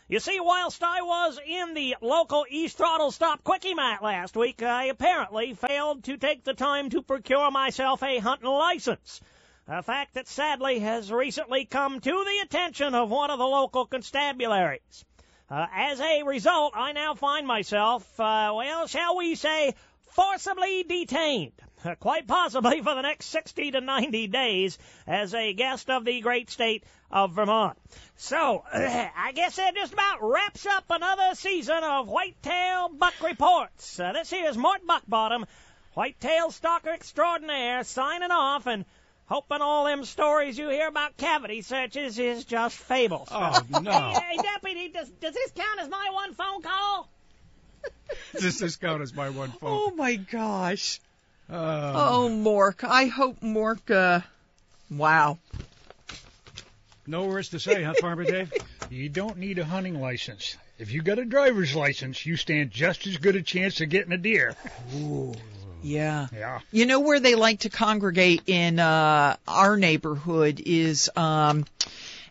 Speaker 7: You see, whilst I was in the local East Throttle Stop Quickie Mat last week, I apparently failed to take the time to procure myself a hunting license. A fact that sadly has recently come to the attention of one of the local constabularies. Uh, as a result, I now find myself, uh, well, shall we say, forcibly detained, quite possibly for the next 60 to 90 days, as a guest of the great state of Vermont. So, I guess that just about wraps up another season of Whitetail Buck Reports. Uh, this here's Mort Buckbottom, Whitetail Stalker Extraordinaire, signing off and hoping all them stories you hear about cavity searches is just fables.
Speaker 1: Oh, no.
Speaker 7: Hey, hey, deputy, does, does this count as my one phone call?
Speaker 1: Does this count as my one phone?
Speaker 2: Oh, my gosh.
Speaker 1: Uh,
Speaker 2: Oh, Mork. I hope Mork, uh, wow.
Speaker 1: No words to say, huh, Farmer Dave?
Speaker 3: You don't need a hunting license. If you got a driver's license, you stand just as good a chance of getting a deer.
Speaker 2: Yeah.
Speaker 3: Yeah.
Speaker 2: You know where they like to congregate in uh, our neighborhood is um,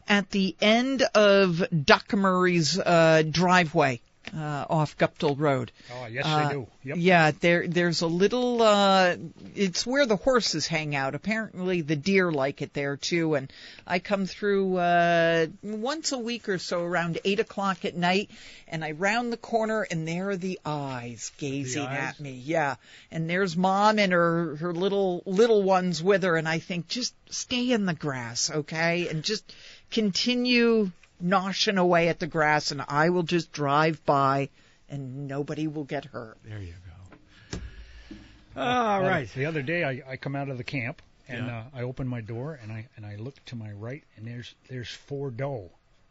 Speaker 2: at the end of Duck Murray's uh, driveway uh, off Guptill Road.
Speaker 3: Oh, yes,
Speaker 2: Uh,
Speaker 3: they do. Yep.
Speaker 2: Yeah, there there's a little uh it's where the horses hang out. Apparently the deer like it there too and I come through uh once a week or so around eight o'clock at night and I round the corner and there are the eyes gazing
Speaker 1: eyes?
Speaker 2: at me. Yeah. And there's mom and her her little little ones with her and I think just stay in the grass, okay? And just continue noshing away at the grass and I will just drive by and nobody will get hurt.
Speaker 1: There you go. All
Speaker 3: Uh,
Speaker 1: right.
Speaker 3: The other day, I, I come out of the camp and
Speaker 1: Yeah.
Speaker 3: uh, I open my door and I and I look to my right and there's there's four doe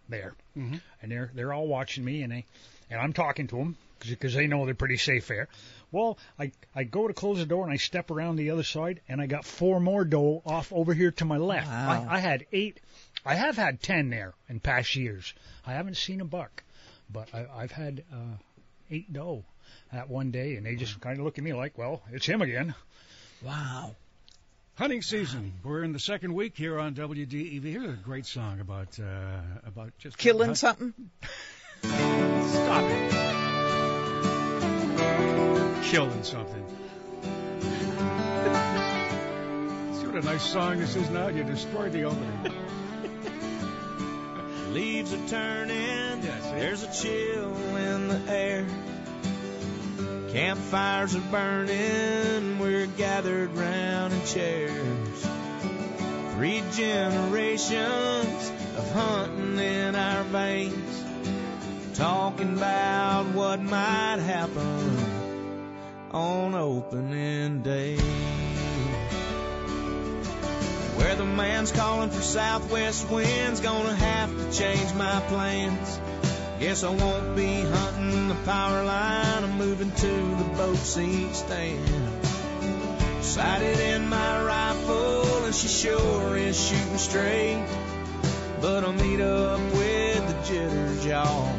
Speaker 3: there,
Speaker 1: Mhm.
Speaker 3: and they're they're all watching me and they and I'm talking to them because they know they're pretty safe there. Well, I I go to close the door and I step around the other side and I got four more doe off over here to my left.
Speaker 2: Wow.
Speaker 3: I, I had eight. I have had ten there in past years. I haven't seen a buck, but I, I've had uh, eight doe that one day, and they just kind of look at me like, well, it's him again.
Speaker 2: Wow.
Speaker 1: Hunting season. We're in the second week here on WDEV. Here's a great song about uh, about just
Speaker 2: Killing
Speaker 1: hunt-
Speaker 2: something?
Speaker 1: Stop it. Killing something. See what a nice song this is now? You destroyed the opening.
Speaker 9: Leaves are turning, there's a chill in the air. Campfires are burning, we're gathered round in chairs. Three generations of hunting in our veins, talking about what might happen on opening day. Where the man's calling for southwest winds, gonna to change my plans. Guess I won't be hunting the power line, I'm moving to the boat seat stand. Sighted in my rifle, and she sure is shooting straight. But I'll meet up with the jitters, y'all.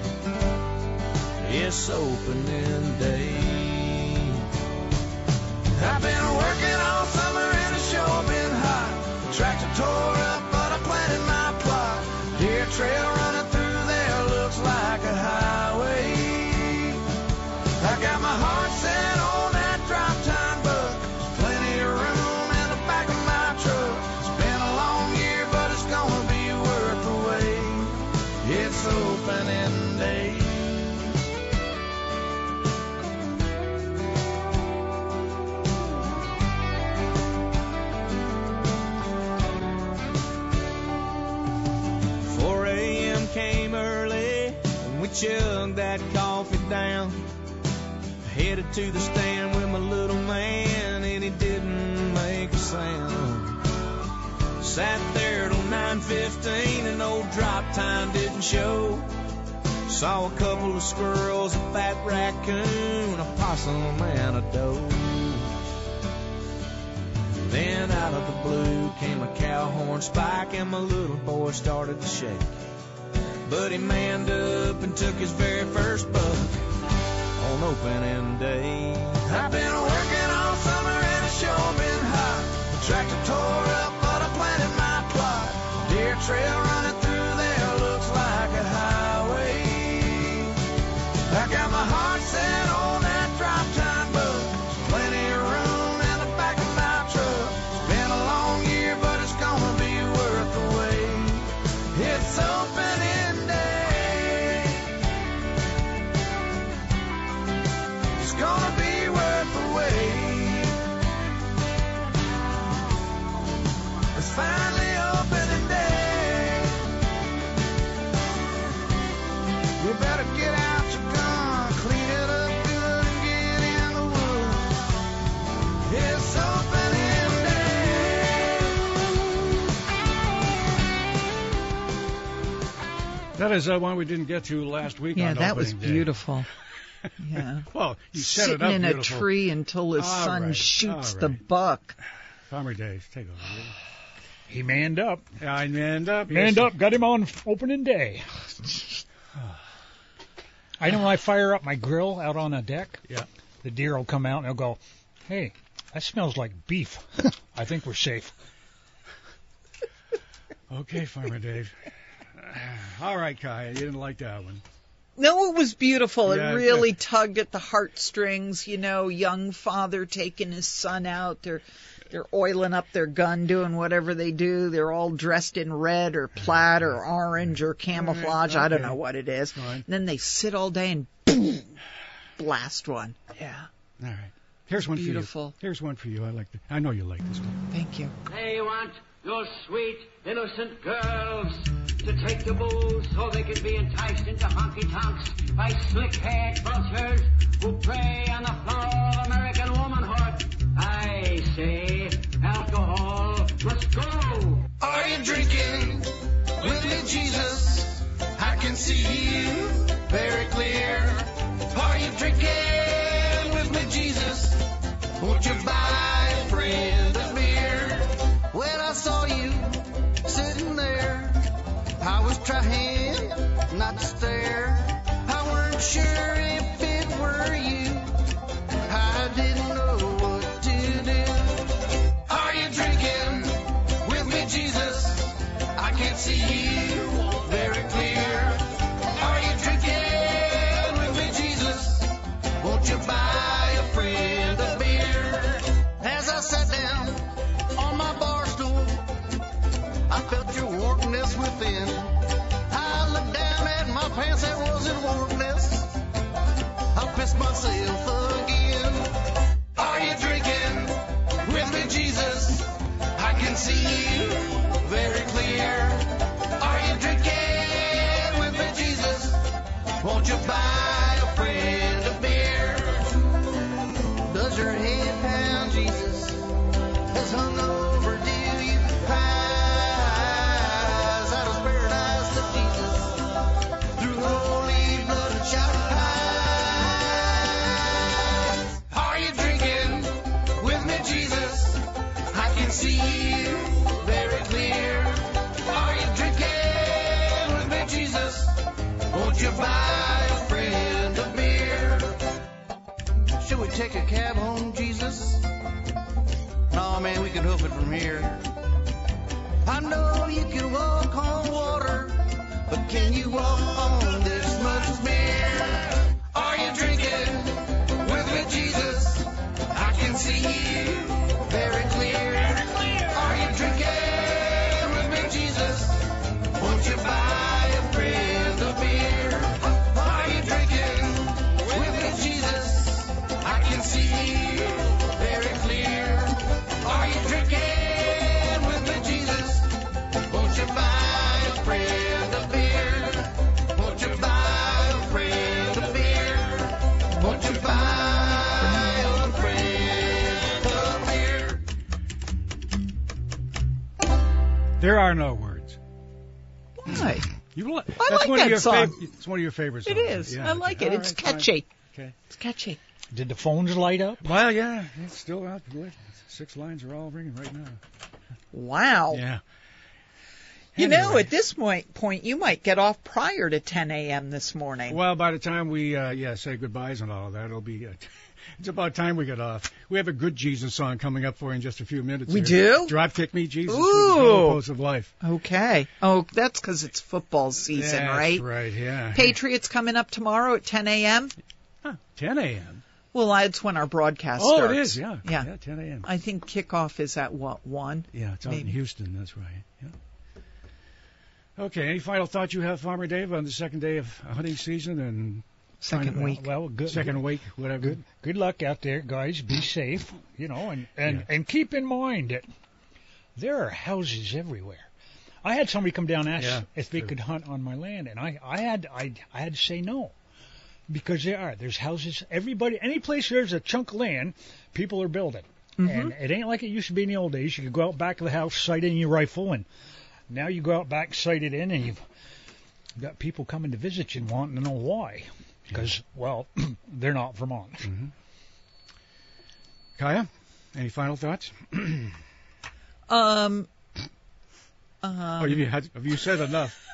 Speaker 9: It's opening day. I've been working all summer and it's sure been hot. The tractor tore up, to the stand with my little man, and he didn't make a sound. Sat there till 9:15, and old drop tine didn't show. Saw a couple of squirrels, a fat raccoon, a possum, and a doe. Then out of the blue came a cow horn spike, and my little boy started to shake. But he manned up and took his very first buck on opening day. I've been That
Speaker 1: is uh, one we didn't get to last week.
Speaker 2: Yeah,
Speaker 1: on
Speaker 2: that was
Speaker 1: opening day.
Speaker 2: beautiful. Yeah.
Speaker 1: Well, you set
Speaker 2: Sitting
Speaker 1: it up
Speaker 2: in
Speaker 1: beautiful.
Speaker 2: a tree until his
Speaker 1: All
Speaker 2: son
Speaker 1: right,
Speaker 2: shoots
Speaker 1: all
Speaker 2: the buck.
Speaker 1: Farmer Dave, take over. will?
Speaker 3: He manned up.
Speaker 1: I manned up.
Speaker 3: Manned
Speaker 1: yes.
Speaker 3: up, got him on opening day. I know when I fire up my grill out on a deck,
Speaker 1: Yeah.
Speaker 3: the deer will come out and they'll go, hey, that smells like beef. I think we're safe.
Speaker 1: Okay, Farmer Dave. All right, Kai, you didn't like that one.
Speaker 2: No, it was beautiful.
Speaker 1: Yeah,
Speaker 2: it really tugged at the heartstrings. You know, young father taking his son out. They're they're oiling up their gun, doing whatever they do. They're all dressed in red or plaid or mm-hmm. orange or camouflage. Mm-hmm. I don't know what it is.
Speaker 1: Fine.
Speaker 2: Then they sit all day and boom, blast one. Yeah,
Speaker 1: All right. Here's one
Speaker 2: Beautiful.
Speaker 1: for you. Here's one for you. I like. The, I know you like this one.
Speaker 2: thank you.
Speaker 14: They want your sweet, innocent girls to take the booze so they can be enticed into honky tonks by slick-haired vultures who prey on the flower of American womanhood. I say alcohol must go.
Speaker 9: Are you drinking with me, Jesus? I can see you very clear. Are you drinking Was trying not stare. I weren't sure pants, warmness. I pissed myself again. Are you drinking with me, Jesus? I can see you very clear. Are you drinking with me, Jesus? Won't you buy a friend a beer? Does your pound, Jesus? buy a friend a beer. Should we take a cab home, Jesus? No, man, we can hoof it from here. I know you can walk on water, but can you walk on this much beer? Are you drinking with, me, Jesus? I can see you.
Speaker 1: There are no words.
Speaker 2: Why?
Speaker 1: You li-
Speaker 2: I
Speaker 1: that's
Speaker 2: like
Speaker 1: one
Speaker 2: that
Speaker 1: of your
Speaker 2: song.
Speaker 1: fav- it's one of your favorite
Speaker 2: It
Speaker 1: songs.
Speaker 2: is.
Speaker 1: Yeah,
Speaker 2: I like
Speaker 1: okay.
Speaker 2: it.
Speaker 1: All
Speaker 2: It's
Speaker 1: right, fine.
Speaker 2: catchy.
Speaker 1: Okay.
Speaker 2: It's catchy.
Speaker 3: Did the phones light up?
Speaker 1: Well, yeah, it's still out. Good. Six lines are all ringing right now.
Speaker 2: Wow.
Speaker 1: Yeah.
Speaker 2: You know, at this point, point, you might get off prior to 10 a.m. this morning.
Speaker 1: Well, by the time we uh, yeah say goodbyes and all of that, it'll be. Uh, it's about time we get off. We have a good Jesus song coming up for you in just a few minutes.
Speaker 2: We
Speaker 1: here.
Speaker 2: do?
Speaker 1: Kick me, Jesus.
Speaker 2: Ooh.
Speaker 1: goalposts of life.
Speaker 2: Okay. Oh, that's because it's football season,
Speaker 1: That's
Speaker 2: right?
Speaker 1: right. Yeah.
Speaker 2: Patriots coming up tomorrow at 10 a.m.
Speaker 1: 10 a.m.
Speaker 2: Well, that's when our broadcast
Speaker 1: Oh,
Speaker 2: starts.
Speaker 1: it is. Yeah.
Speaker 2: Yeah.
Speaker 1: Yeah. 10 a.m.
Speaker 2: I think kickoff is at what one?
Speaker 1: Yeah, it's out in Houston. That's right. Yeah. Okay. Any final thoughts you have, Farmer Dave, on the second day of hunting season and
Speaker 2: Second week.
Speaker 3: Well, good.
Speaker 1: second week, whatever?
Speaker 3: Good. Good luck out there, guys. Be safe. You know, and and and keep in mind that there are houses everywhere. I had somebody come down and ask
Speaker 1: Yeah,
Speaker 3: if they
Speaker 1: true.
Speaker 3: could hunt on my land, and I I had I I had to say no. Because there are. There's houses. Everybody, any place there's a chunk of land, people are building. Mm-hmm. And it ain't like it used to be in the old days. You could go out back of the house, sight in your rifle, and now you go out back, sight it in, and you've got people coming to visit you and wanting to know why. Because, well, they're not Vermont.
Speaker 1: Kaya, any final thoughts?
Speaker 2: Um. Um,
Speaker 1: oh, you had, have you said enough?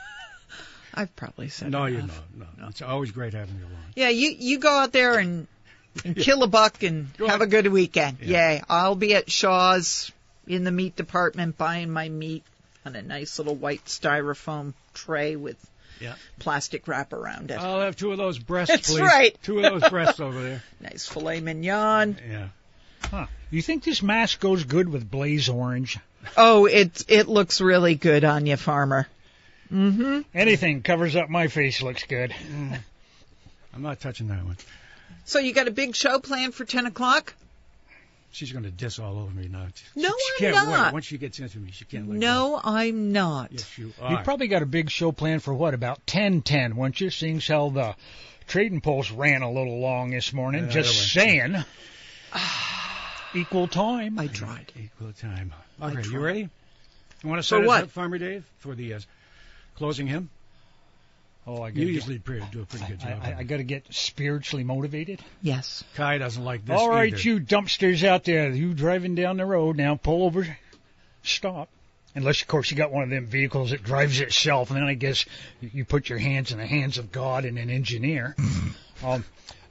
Speaker 2: I've probably said enough.
Speaker 1: No,
Speaker 2: enough.
Speaker 1: you know, no. It's always great having you along.
Speaker 2: Yeah, you you go out there and, and kill a buck and
Speaker 1: Go
Speaker 2: have
Speaker 1: ahead.
Speaker 2: a good weekend.
Speaker 1: Yeah.
Speaker 2: Yay! I'll be at Shaw's in the meat department buying my meat on a nice little white styrofoam tray with
Speaker 1: Yeah.
Speaker 2: plastic wrap around it.
Speaker 1: I'll have two of those breasts,
Speaker 2: That's
Speaker 1: please.
Speaker 2: right.
Speaker 1: Two of those breasts over there.
Speaker 2: nice filet mignon.
Speaker 1: Yeah.
Speaker 3: Huh. You think this mask goes good with blaze orange?
Speaker 2: Oh, it it looks really good on you, farmer. Mm-hmm.
Speaker 3: Anything covers up my face looks good.
Speaker 1: I'm not touching that one.
Speaker 2: So you got a big show planned for ten o'clock?
Speaker 1: She's going to diss all over me now. She,
Speaker 2: No,
Speaker 1: she
Speaker 2: I'm
Speaker 1: can't
Speaker 2: not.
Speaker 1: Wait. Once she gets into me, she can't let
Speaker 2: No,
Speaker 1: go.
Speaker 2: I'm not.
Speaker 1: Yes, you are.
Speaker 3: You probably got a big show planned for what about ten ten? Once you seeing how the trading post ran a little long this morning.
Speaker 1: Yeah,
Speaker 3: Just saying. Equal time.
Speaker 2: I tried.
Speaker 1: Equal time.
Speaker 2: I
Speaker 1: Okay, you ready? You want to
Speaker 2: For
Speaker 1: set us
Speaker 2: what?
Speaker 1: up, Farmer Dave, for the uh, closing hymn?
Speaker 3: Oh, I
Speaker 1: You
Speaker 3: gotta
Speaker 1: usually pre- do a pretty good job.
Speaker 3: I,
Speaker 1: of
Speaker 3: I got to get spiritually motivated.
Speaker 2: Yes.
Speaker 1: Kai doesn't like this
Speaker 3: All right,
Speaker 1: either.
Speaker 3: you dumpsters out there, you driving down the road now, pull over, stop. Unless, of course, you got one of them vehicles that drives itself, and then I guess you put your hands in the hands of God and an engineer. um,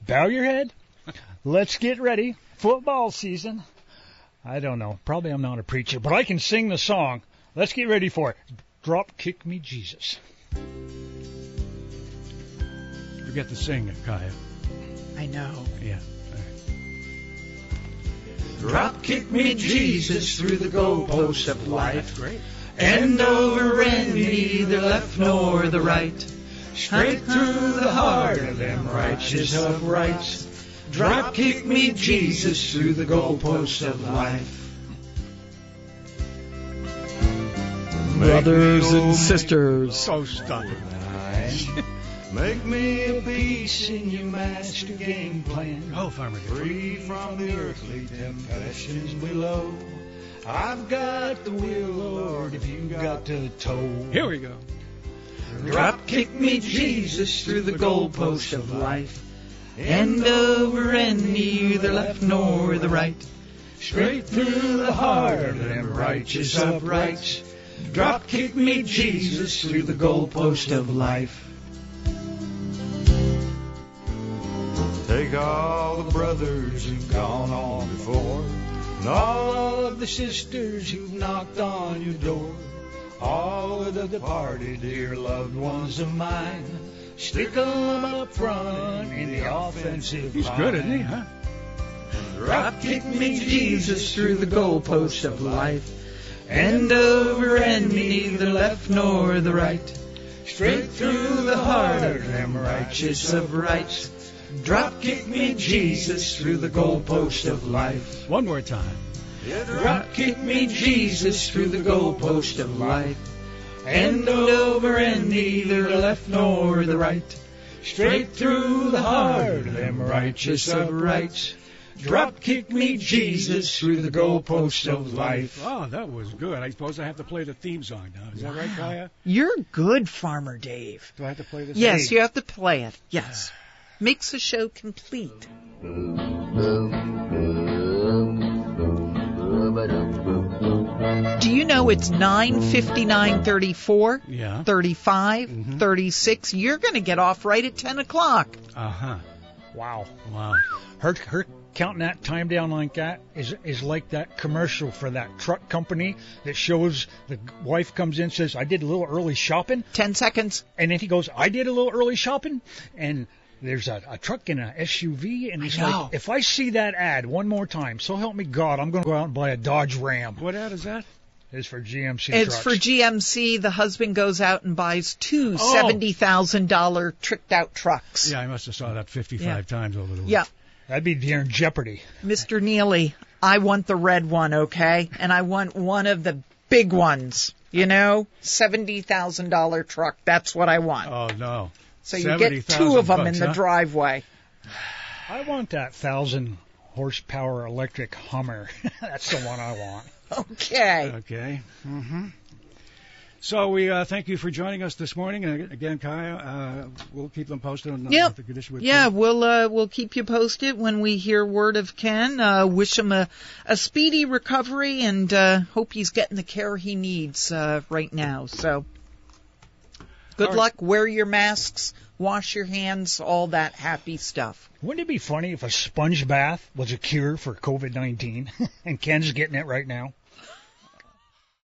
Speaker 3: bow your head. Let's get ready. Football season. I don't know. Probably I'm not a preacher, but I can sing the song. Let's get ready for it. Drop kick me, Jesus.
Speaker 1: Forget to sing it, Kaya.
Speaker 2: I know.
Speaker 1: Yeah.
Speaker 9: Drop kick me, Jesus, through the goalposts of life.
Speaker 1: Great.
Speaker 9: End over end, neither left nor the right. Straight through the heart of them righteous uprights. Drop kick me, Jesus, through the goalposts of life.
Speaker 2: Brothers and sisters.
Speaker 1: So stop it.
Speaker 3: Make me a piece in your master game plan.
Speaker 1: Oh, Farmer.
Speaker 3: Free from the earthly temptations below. I've got the will, Lord, if you've got the toe.
Speaker 1: Here we go.
Speaker 9: Drop kick me, Jesus, through the goalposts of life. End over end, neither left nor the right. Straight through the heart of them righteous uprights. Drop kick me, Jesus, through the goalpost of life.
Speaker 10: Take
Speaker 15: all the brothers who've gone on before, and all of the sisters who've knocked on your door, all of the departed dear loved ones of mine. Stick 'em up front in the offensive
Speaker 1: He's
Speaker 15: line.
Speaker 1: good, isn't he? Huh?
Speaker 15: Rock kick me, Jesus, through the goalpost of life. End over end, neither left nor the right. Straight through the heart of them righteous of rights. Drop kick me, Jesus, through the goalpost of life.
Speaker 1: One more time.
Speaker 15: Drop kick me, Jesus, through the goalpost of life. End over and neither the left nor the right. Straight through the heart of them righteous of rights. Drop kick me, Jesus, through the goalpost of life.
Speaker 1: Oh, that was good. I suppose I have to play the theme song now. Is that right, Kaya?
Speaker 2: You're good, Farmer Dave.
Speaker 1: Do I have to play this?
Speaker 2: Yes, you have to play it. Yes. Ah. Makes the show complete. Do you know it's 9, 59, 34,
Speaker 1: Yeah.
Speaker 2: 35, 36? You're going to get off right at 10 o'clock.
Speaker 1: Uh huh.
Speaker 3: Wow.
Speaker 1: Wow.
Speaker 3: Her her counting that time down like that is is like that commercial for that truck company that shows the wife comes in says I did a little early shopping.
Speaker 2: 10 seconds.
Speaker 3: And then he goes I did a little early shopping and there's a, a truck and a SUV and he's
Speaker 2: know.
Speaker 3: like if I see that ad one more time so help me God I'm going to go out and buy a Dodge Ram.
Speaker 1: What ad is that?
Speaker 3: It's for GMC
Speaker 2: It's
Speaker 3: trucks.
Speaker 2: for GMC. The husband goes out and buys two
Speaker 3: Oh.
Speaker 2: $70,000 tricked out trucks.
Speaker 1: Yeah, I must have saw that 55
Speaker 2: Yeah.
Speaker 1: times over the week.
Speaker 2: Yeah.
Speaker 3: That'd be during Jeopardy.
Speaker 2: Mr. Neely, I want the red one, okay? And I want one of the big ones. You know, $70,000 truck. That's what I want.
Speaker 1: Oh no.
Speaker 2: So you get two of them in the
Speaker 1: huh?
Speaker 2: driveway.
Speaker 3: I want that thousand horsepower electric Hummer. That's the one I want.
Speaker 2: Okay.
Speaker 1: Okay. Mm-hmm. So we uh, thank you for joining us this morning. And again, Kaya, uh, we'll keep them posted on
Speaker 2: Yep.
Speaker 1: the condition with
Speaker 2: Yeah, we'll uh, we'll keep you posted when we hear word of Ken. Uh, wish him a, a speedy recovery and uh, hope he's getting the care he needs uh, right now. So, good
Speaker 3: All right.
Speaker 2: luck. Wear your masks. Wash your hands. All that happy stuff.
Speaker 3: Wouldn't it be funny if a sponge bath was a cure for COVID 19 and Ken's getting it right now?